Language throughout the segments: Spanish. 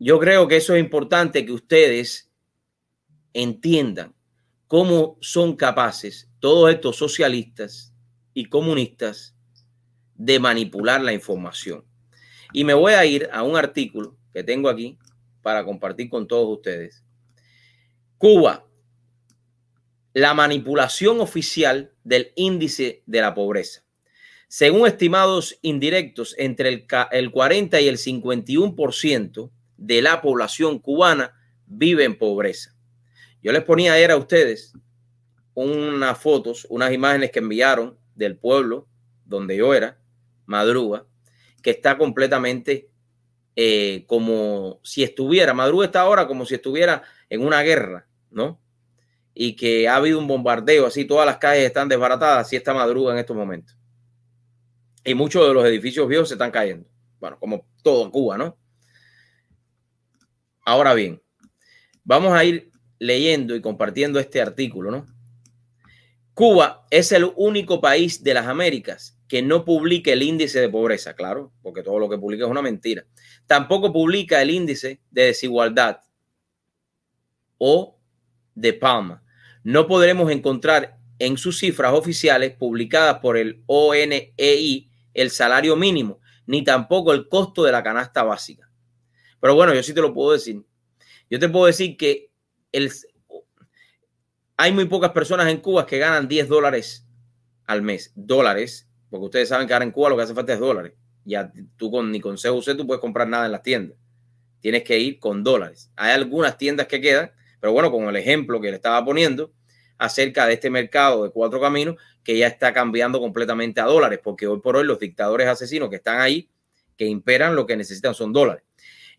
yo creo que eso es importante que ustedes entiendan cómo son capaces todos estos socialistas y comunistas de manipular la información. Y me voy a ir a un artículo que tengo aquí para compartir con todos ustedes. Cuba, la manipulación oficial del índice de la pobreza. Según estimados indirectos, entre el, el 40 y el 51% de la población cubana vive en pobreza. Yo les ponía ayer a ustedes unas fotos, unas imágenes que enviaron del pueblo donde yo era, Madruga, que está completamente eh, como si estuviera, Madruga está ahora como si estuviera en una guerra, ¿no? Y que ha habido un bombardeo, así todas las calles están desbaratadas, así está Madruga en estos momentos. Y muchos de los edificios viejos se están cayendo. Bueno, como todo Cuba, ¿no? Ahora bien, vamos a ir leyendo y compartiendo este artículo, ¿no? Cuba es el único país de las Américas que no publica el índice de pobreza, claro, porque todo lo que publica es una mentira. Tampoco publica el índice de desigualdad o de Palma. No podremos encontrar en sus cifras oficiales publicadas por el ONEI el salario mínimo, ni tampoco el costo de la canasta básica. Pero bueno, yo sí te lo puedo decir. Yo te puedo decir que el, hay muy pocas personas en Cuba que ganan 10 dólares al mes. Dólares, porque ustedes saben que ahora en Cuba lo que hace falta es dólares. Ya tú con ni con CUC tú puedes comprar nada en las tiendas. Tienes que ir con dólares. Hay algunas tiendas que quedan, pero bueno, con el ejemplo que le estaba poniendo acerca de este mercado de cuatro caminos que ya está cambiando completamente a dólares, porque hoy por hoy los dictadores asesinos que están ahí, que imperan, lo que necesitan son dólares.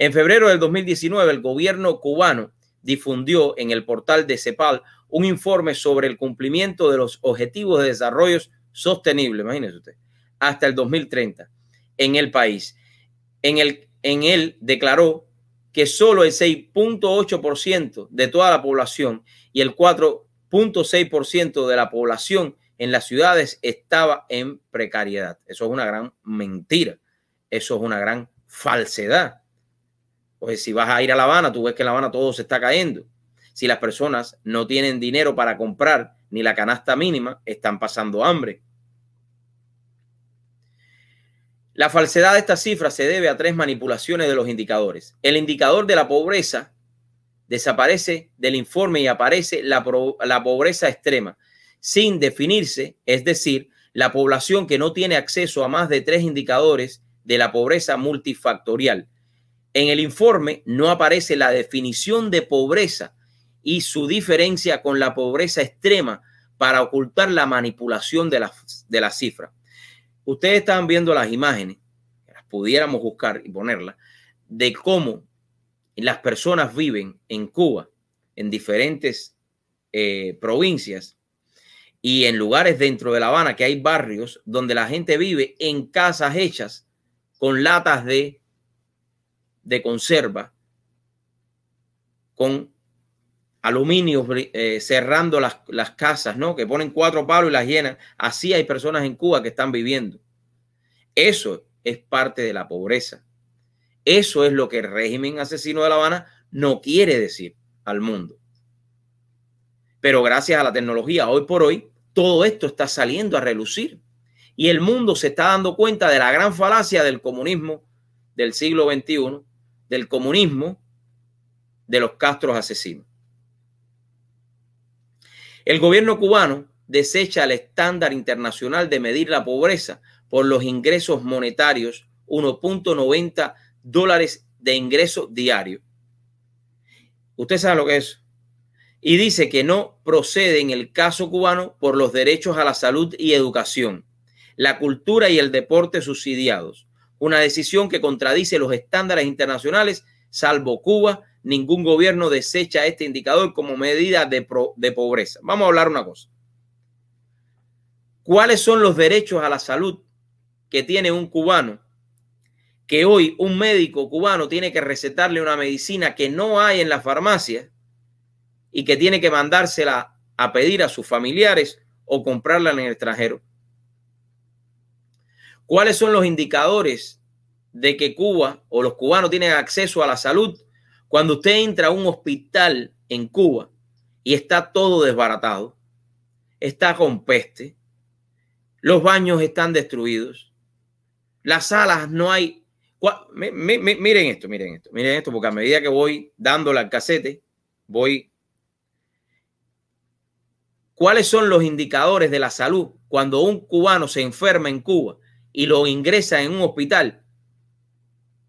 En febrero del 2019, el gobierno cubano difundió en el portal de CEPAL un informe sobre el cumplimiento de los objetivos de desarrollo sostenible, imagínese usted, hasta el 2030 en el país. En, el, en él declaró que solo el 6.8% de toda la población y el 4.6% de la población en las ciudades estaba en precariedad. Eso es una gran mentira. Eso es una gran falsedad. Pues si vas a ir a La Habana, tú ves que en La Habana todo se está cayendo. Si las personas no tienen dinero para comprar ni la canasta mínima, están pasando hambre. La falsedad de estas cifras se debe a tres manipulaciones de los indicadores. El indicador de la pobreza desaparece del informe y aparece la, la pobreza extrema, sin definirse, es decir, la población que no tiene acceso a más de tres indicadores de la pobreza multifactorial en el informe no aparece la definición de pobreza y su diferencia con la pobreza extrema para ocultar la manipulación de las de la cifra. Ustedes están viendo las imágenes, las pudiéramos buscar y ponerlas, de cómo las personas viven en Cuba, en diferentes eh, provincias y en lugares dentro de La Habana, que hay barrios donde la gente vive en casas hechas con latas de de conserva con aluminio eh, cerrando las, las, casas, ¿no? Que ponen cuatro palos y las llenan. Así hay personas en Cuba que están viviendo. Eso es parte de la pobreza. Eso es lo que el régimen asesino de La Habana no quiere decir al mundo. Pero gracias a la tecnología, hoy por hoy, todo esto está saliendo a relucir. Y el mundo se está dando cuenta de la gran falacia del comunismo del siglo XXI del comunismo de los castros asesinos. El gobierno cubano desecha el estándar internacional de medir la pobreza por los ingresos monetarios 1.90 dólares de ingreso diario. Usted sabe lo que es. Y dice que no procede en el caso cubano por los derechos a la salud y educación, la cultura y el deporte subsidiados, una decisión que contradice los estándares internacionales, salvo Cuba, ningún gobierno desecha este indicador como medida de, pobreza. Vamos a hablar una cosa. ¿Cuáles son los derechos a la salud que tiene un cubano? Que hoy un médico cubano tiene que recetarle una medicina que no hay en la farmacia y que tiene que mandársela a pedir a sus familiares o comprarla en el extranjero. ¿Cuáles son los indicadores de que Cuba o los cubanos tienen acceso a la salud Cuando usted entra a un hospital en Cuba y está todo desbaratado, está con peste, los baños están destruidos, las salas no hay. Miren esto, miren esto, miren esto, porque a medida que voy dándole al casete, voy. ¿Cuáles son los indicadores de la salud cuando un cubano se enferma en Cuba y lo ingresa en un hospital?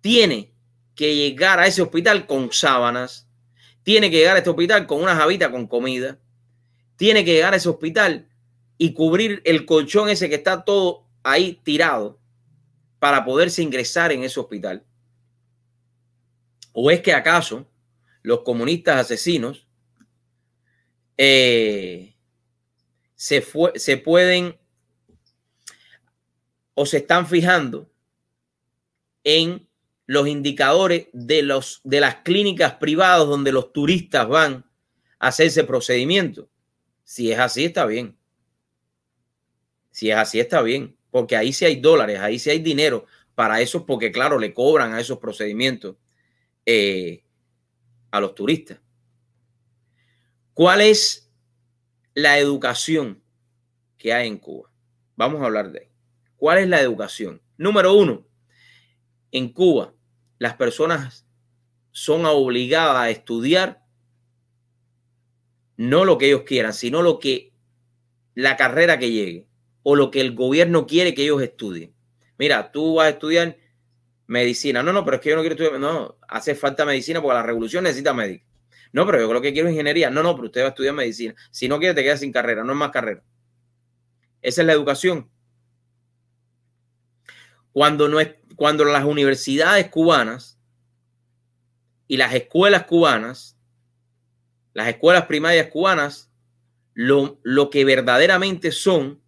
Tiene que llegar a ese hospital con sábanas, tiene que llegar a este hospital con una jabita con comida, tiene que llegar a ese hospital y cubrir el colchón ese que está todo ahí tirado para poderse ingresar en ese hospital. ¿O es que acaso los comunistas asesinos eh, se pueden o se están fijando en los indicadores de, los, de las clínicas privadas donde los turistas van a hacer ese procedimiento. Si es así, está bien. Si es así, está bien, porque ahí sí hay dólares, ahí sí hay dinero para eso, porque claro, le cobran a esos procedimientos eh, a los turistas. ¿Cuál es la educación que hay en Cuba? Vamos a hablar de ahí. ¿Cuál es la educación? Número uno, en Cuba las personas son obligadas a estudiar no lo que ellos quieran, sino lo que la carrera que llegue o lo que el gobierno quiere que ellos estudien. Mira, tú vas a estudiar medicina. No, no, pero es que yo no quiero estudiar. No, hace falta medicina porque la revolución necesita médico. No, pero yo creo que quiero ingeniería. No, no, pero usted va a estudiar medicina. Si no quiere, te quedas sin carrera. No es más carrera. Esa es la educación. Cuando no es, cuando las universidades cubanas y las escuelas cubanas, las escuelas primarias cubanas, lo, lo que verdaderamente son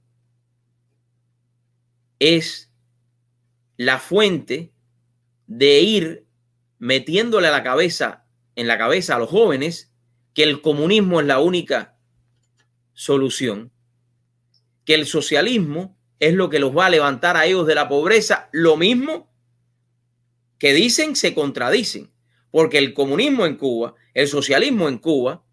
es la fuente de ir metiéndole a la cabeza, en la cabeza a los jóvenes, que el comunismo es la única solución, que el socialismo es lo que los va a levantar a ellos de la pobreza. Lo mismo que dicen se contradicen, porque el comunismo en Cuba, el socialismo en Cuba,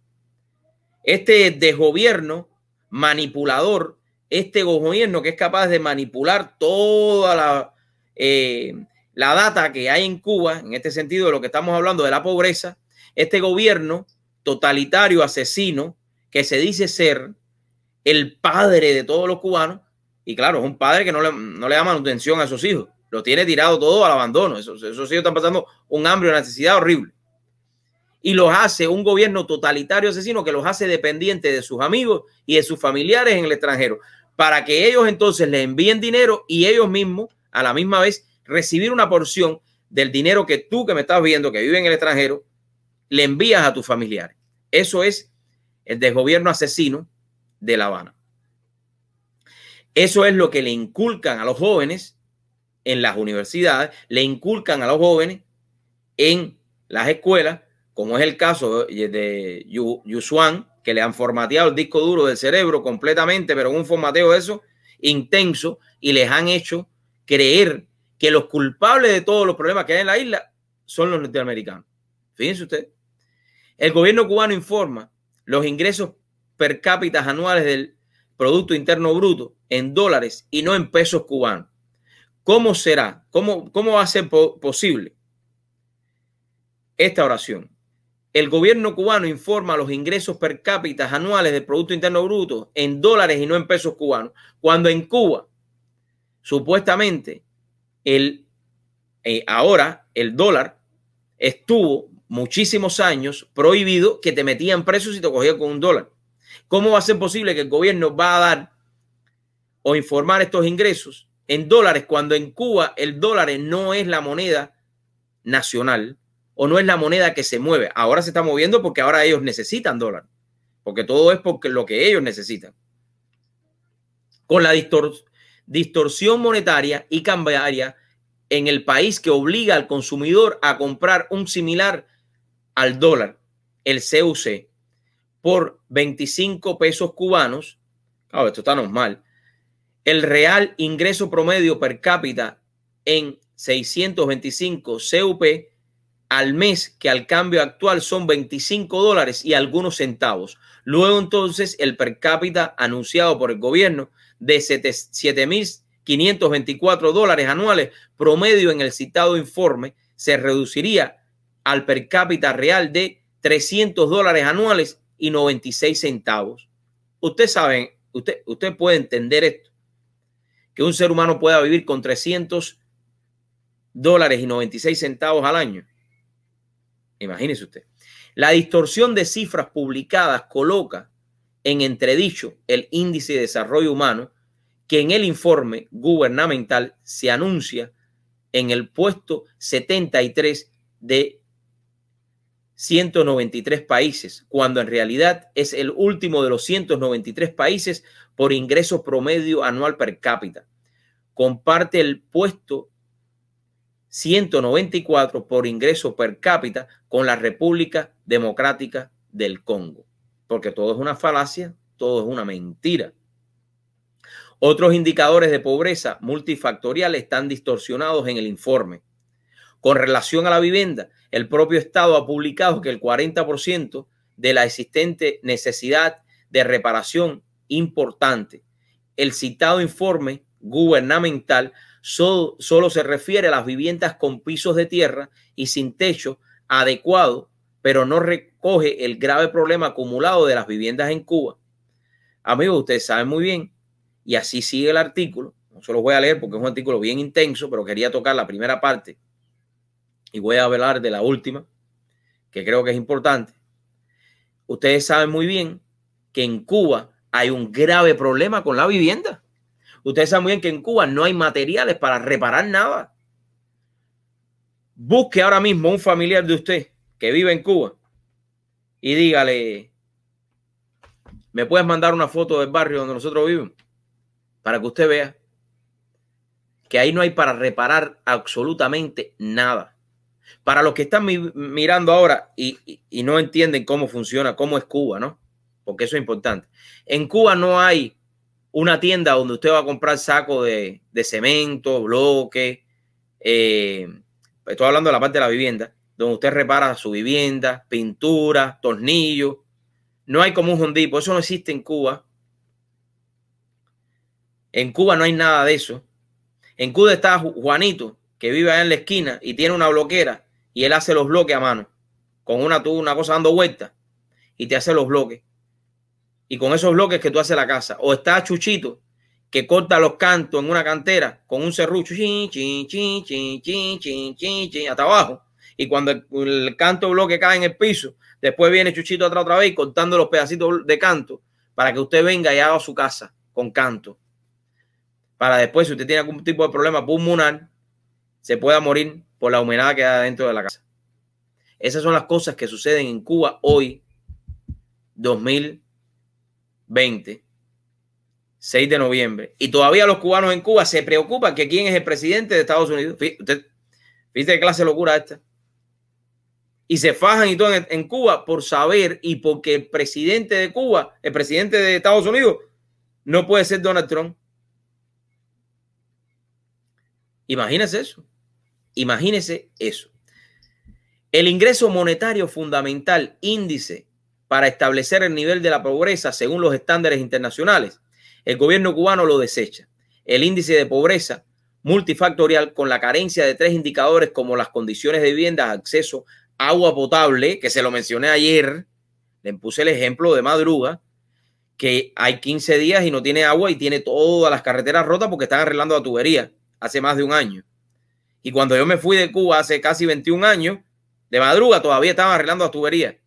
este desgobierno manipulador, este gobierno que es capaz de manipular toda la, eh, la data que hay en Cuba, en este sentido de lo que estamos hablando de la pobreza, este gobierno totalitario, asesino, que se dice ser el padre de todos los cubanos, y claro, es un padre que no le, no le da manutención a sus hijos. Lo tiene tirado todo al abandono. Esos, esos hijos están pasando un hambre, una necesidad horrible. Y los hace un gobierno totalitario asesino que los hace dependientes de sus amigos y de sus familiares en el extranjero. Para que ellos entonces le envíen dinero y ellos mismos, a la misma vez, recibir una porción del dinero que tú que me estás viendo, que vive en el extranjero, le envías a tus familiares. Eso es el desgobierno asesino de La Habana. Eso es lo que le inculcan a los jóvenes en las universidades, le inculcan a los jóvenes en las escuelas, como es el caso de Yusuan, que le han formateado el disco duro del cerebro completamente, pero un formateo eso intenso, y les han hecho creer que los culpables de todos los problemas que hay en la isla son los norteamericanos. Fíjense usted. El gobierno cubano informa los ingresos per cápita anuales del Producto Interno Bruto en dólares y no en pesos cubanos. ¿Cómo será? ¿Cómo, cómo va a ser posible esta oración? El gobierno cubano informa los ingresos per cápita anuales del Producto Interno Bruto en dólares y no en pesos cubanos, cuando en Cuba supuestamente el, eh, ahora el dólar estuvo muchísimos años prohibido que te metían presos si te cogían con un dólar. ¿Cómo va a ser posible que el gobierno va a dar o informar estos ingresos en dólares cuando en Cuba el dólar no es la moneda nacional o no es la moneda que se mueve? Ahora se está moviendo porque ahora ellos necesitan dólar, porque todo es porque lo que ellos necesitan. Con la distorsión monetaria y cambiaria en el país que obliga al consumidor a comprar un similar al dólar, el CUC, por 25 pesos cubanos, claro, esto está normal, el real ingreso promedio per cápita en 625 CUP al mes, que al cambio actual son 25 dólares y algunos centavos. Luego entonces el per cápita anunciado por el gobierno de 7.524 dólares anuales promedio en el citado informe se reduciría al per cápita real de 300 dólares anuales y 96 centavos. Usted sabe, usted, usted puede entender esto, que un ser humano pueda vivir con 300 dólares y 96 centavos al año. Imagínese usted. La distorsión de cifras publicadas coloca en entredicho el índice de desarrollo humano que en el informe gubernamental se anuncia en el puesto 73 de 193 países, cuando en realidad es el último de los 193 países por ingreso promedio anual per cápita. Comparte el puesto 194 por ingreso per cápita con la República Democrática del Congo. Porque todo es una falacia, todo es una mentira. Otros indicadores de pobreza multifactorial están distorsionados en el informe. Con relación a la vivienda, el propio Estado ha publicado que el 40% de la existente necesidad de reparación importante. El citado informe gubernamental solo, se refiere a las viviendas con pisos de tierra y sin techo adecuado, pero no recoge el grave problema acumulado de las viviendas en Cuba. Amigos, ustedes saben muy bien, y así sigue el artículo. No se lo voy a leer porque es un artículo bien intenso, pero quería tocar la primera parte y voy a hablar de la última, que creo que es importante. Ustedes saben muy bien que en Cuba hay un grave problema con la vivienda. Ustedes saben muy bien que en Cuba no hay materiales para reparar nada. Busque ahora mismo un familiar de usted que vive en Cuba y dígale, ¿me puedes mandar una foto del barrio donde nosotros vivimos? Para que usted vea que ahí no hay para reparar absolutamente nada. Para los que están mirando ahora y, no entienden cómo funciona, cómo es Cuba, ¿no? Porque eso es importante. En Cuba no hay una tienda donde usted va a comprar saco de, cemento, bloque, eh, estoy hablando de la parte de la vivienda, donde usted repara su vivienda, pintura, tornillos. No hay como un hondipo, eso no existe en Cuba. En Cuba no hay nada de eso. En Cuba está Juanito, que vive allá en la esquina y tiene una bloquera y él hace los bloques a mano, con una, una cosa dando vueltas y te hace los bloques y con esos bloques que tú haces la casa. O está Chuchito, que corta los cantos en una cantera con un serrucho, chin, hasta abajo. Y cuando el, canto bloque cae en el piso, después viene Chuchito atrás otra vez cortando los pedacitos de canto para que usted venga y haga su casa con canto. Para después, si usted tiene algún tipo de problema pulmonar, se pueda morir por la humedad que hay dentro de la casa. Esas son las cosas que suceden en Cuba hoy, 2000 20, 6 de noviembre, y todavía los cubanos en Cuba se preocupan que quién es el presidente de Estados Unidos. Fíjate, qué clase de locura esta. Y se fajan y todo en, Cuba por saber y porque el presidente de Cuba, el presidente de Estados Unidos, no puede ser Donald Trump. Imagínese eso. Imagínese eso. El ingreso monetario fundamental, índice para establecer el nivel de la pobreza según los estándares internacionales, el gobierno cubano lo desecha. El índice de pobreza multifactorial con la carencia de tres indicadores como las condiciones de vivienda, acceso, agua potable, que se lo mencioné ayer, le puse el ejemplo de madruga, que hay 15 días y no tiene agua y tiene todas las carreteras rotas porque están arreglando la tubería hace más de un año. Y cuando yo me fui de Cuba hace casi 21 años, de madruga todavía estaban arreglando la tubería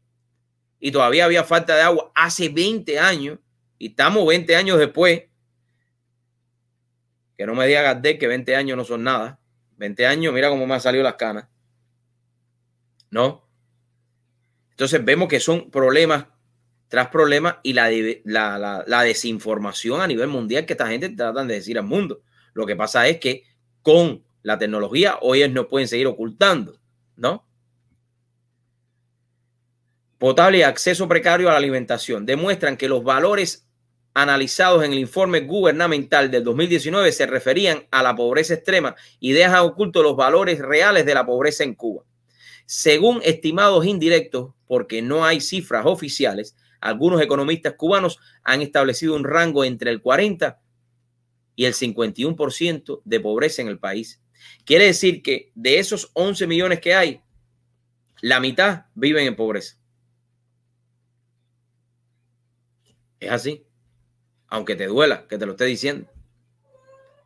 y todavía había falta de agua hace 20 años y estamos 20 años después. Que no me diga Gardel que 20 años no son nada. 20 años, mira cómo me han salido las canas. ¿No? Entonces vemos que son problemas tras problemas y la, la, la, desinformación a nivel mundial que esta gente tratan de decir al mundo. Lo que pasa es que con la tecnología hoy no pueden seguir ocultando, ¿no? potable y acceso precario a la alimentación demuestran que los valores analizados en el informe gubernamental del 2019 se referían a la pobreza extrema y dejan ocultos los valores reales de la pobreza en Cuba. Según estimados indirectos, porque no hay cifras oficiales, algunos economistas cubanos han establecido un rango entre el 40 y el 51% de pobreza en el país. Quiere decir que de esos 11 millones que hay, la mitad viven en pobreza. Es así, aunque te duela que te lo esté diciendo.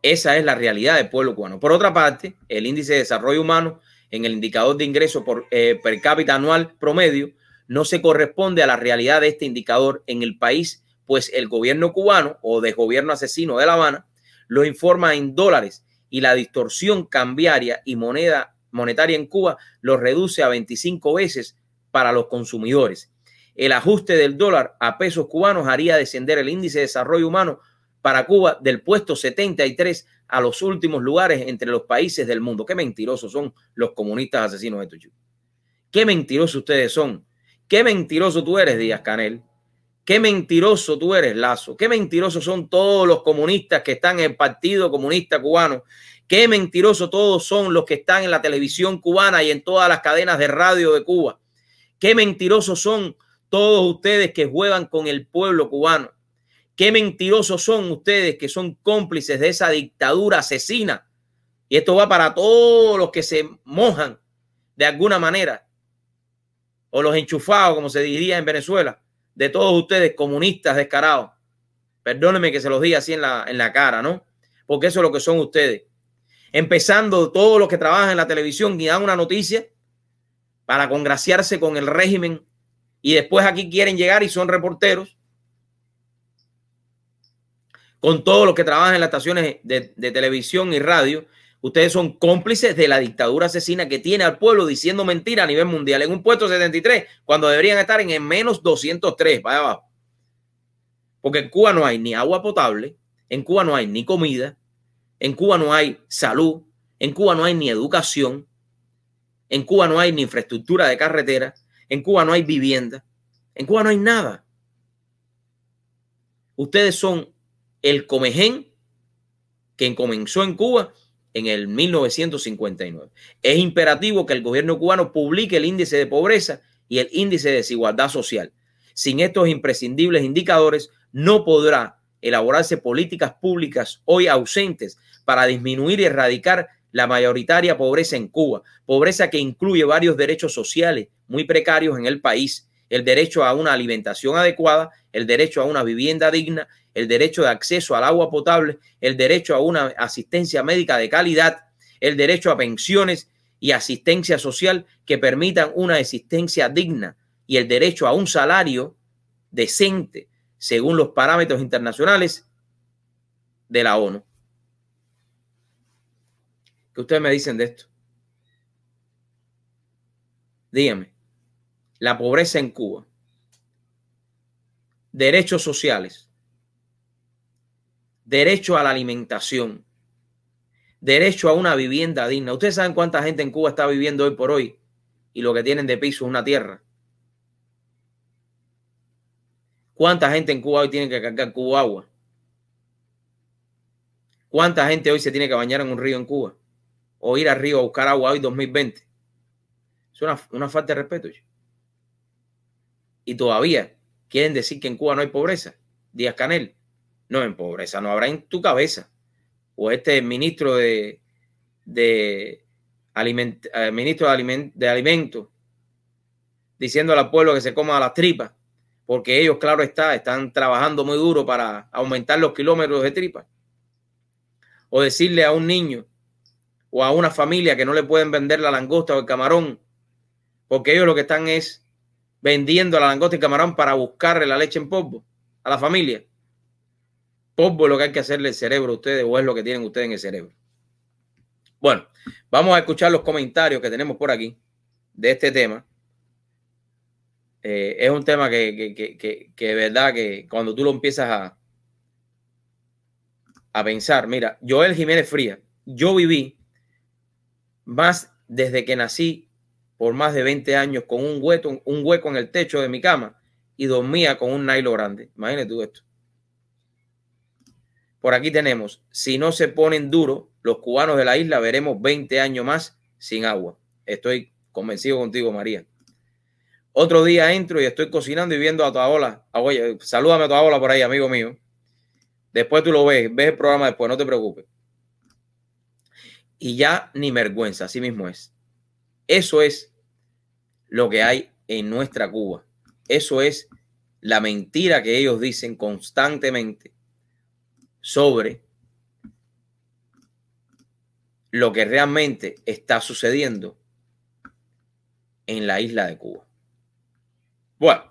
Esa es la realidad del pueblo cubano. Por otra parte, el índice de desarrollo humano en el indicador de ingreso por, eh, per cápita anual promedio no se corresponde a la realidad de este indicador en el país, pues el gobierno cubano o desgobierno asesino de La Habana lo informa en dólares y la distorsión cambiaria y moneda monetaria en Cuba lo reduce a 25 veces para los consumidores. El ajuste del dólar a pesos cubanos haría descender el índice de desarrollo humano para Cuba del puesto 73 a los últimos lugares entre los países del mundo. Qué mentirosos son los comunistas asesinos estos chicos. Qué mentirosos ustedes son. Qué mentiroso tú eres, Díaz Canel. Qué mentiroso tú eres, Lazo. Qué mentirosos son todos los comunistas que están en el Partido Comunista Cubano. Qué mentirosos todos son los que están en la televisión cubana y en todas las cadenas de radio de Cuba. Qué mentirosos son todos ustedes que juegan con el pueblo cubano. Qué mentirosos son ustedes que son cómplices de esa dictadura asesina. Y esto va para todos los que se mojan de alguna manera. O los enchufados, como se diría en Venezuela. De todos ustedes comunistas descarados. Perdónenme que se los diga así en la, en la cara, ¿no? Porque eso es lo que son ustedes. Empezando todos los que trabajan en la televisión y dan una noticia para congraciarse con el régimen y después aquí quieren llegar y son reporteros con todos los que trabajan en las estaciones de, televisión y radio, ustedes son cómplices de la dictadura asesina que tiene al pueblo diciendo mentira a nivel mundial en un puesto 73 cuando deberían estar en el menos 203, vaya abajo. Porque en Cuba no hay ni agua potable, en Cuba no hay ni comida, en Cuba no hay salud, en Cuba no hay ni educación, en Cuba no hay ni infraestructura de carretera, en Cuba no hay vivienda, en Cuba no hay nada. Ustedes son el Comején, que comenzó en Cuba en el 1959. Es imperativo que el gobierno cubano publique el índice de pobreza y el índice de desigualdad social. Sin estos imprescindibles indicadores, no podrá elaborarse políticas públicas hoy ausentes para disminuir y erradicar la mayoritaria pobreza en Cuba, pobreza que incluye varios derechos sociales muy precarios en el país, el derecho a una alimentación adecuada, el derecho a una vivienda digna, el derecho de acceso al agua potable, el derecho a una asistencia médica de calidad, el derecho a pensiones y asistencia social que permitan una existencia digna y el derecho a un salario decente según los parámetros internacionales de la ONU. ¿Qué ustedes me dicen de esto? Díganme, la pobreza en Cuba, derechos sociales, derecho a la alimentación, derecho a una vivienda digna. Ustedes saben cuánta gente en Cuba está viviendo hoy por hoy y lo que tienen de piso es una tierra. ¿Cuánta gente en Cuba hoy tiene que cargar Cuba agua? ¿Cuánta gente hoy se tiene que bañar en un río en Cuba? O ir al río a buscar agua hoy 2020. Es una, falta de respeto. Y todavía quieren decir que en Cuba no hay pobreza. Díaz Canel. No, en pobreza no habrá en tu cabeza. O este ministro de, de, eh, ministro de, de alimentos diciendo al pueblo que se coma las tripas, porque ellos, claro está, están trabajando muy duro para aumentar los kilómetros de tripas. O decirle a un niño o a una familia que no le pueden vender la langosta o el camarón, porque ellos lo que están es vendiendo la langosta y el camarón para buscarle la leche en polvo a la familia polvo lo que hay que hacerle el cerebro a ustedes o es lo que tienen ustedes en el cerebro. Bueno, vamos a escuchar los comentarios que tenemos por aquí de este tema. Eh, es un tema que, que, de verdad que cuando tú lo empiezas a, a pensar, mira, Joel Jiménez Fría, yo viví más desde que nací por más de 20 años con un hueco, un hueco en el techo de mi cama y dormía con un nylon grande. Imagínate tú esto. Por aquí tenemos, si no se ponen duros, los cubanos de la isla veremos 20 años más sin agua. Estoy convencido contigo, María. Otro día entro y estoy cocinando y viendo a tu abuela. Ah, oye, salúdame a tu abuela por ahí, amigo mío. Después tú lo ves, ves el programa después, no te preocupes. Y ya ni vergüenza, así mismo es. Eso es lo que hay en nuestra Cuba. Eso es la mentira que ellos dicen constantemente sobre lo que realmente está sucediendo en la isla de Cuba. Bueno,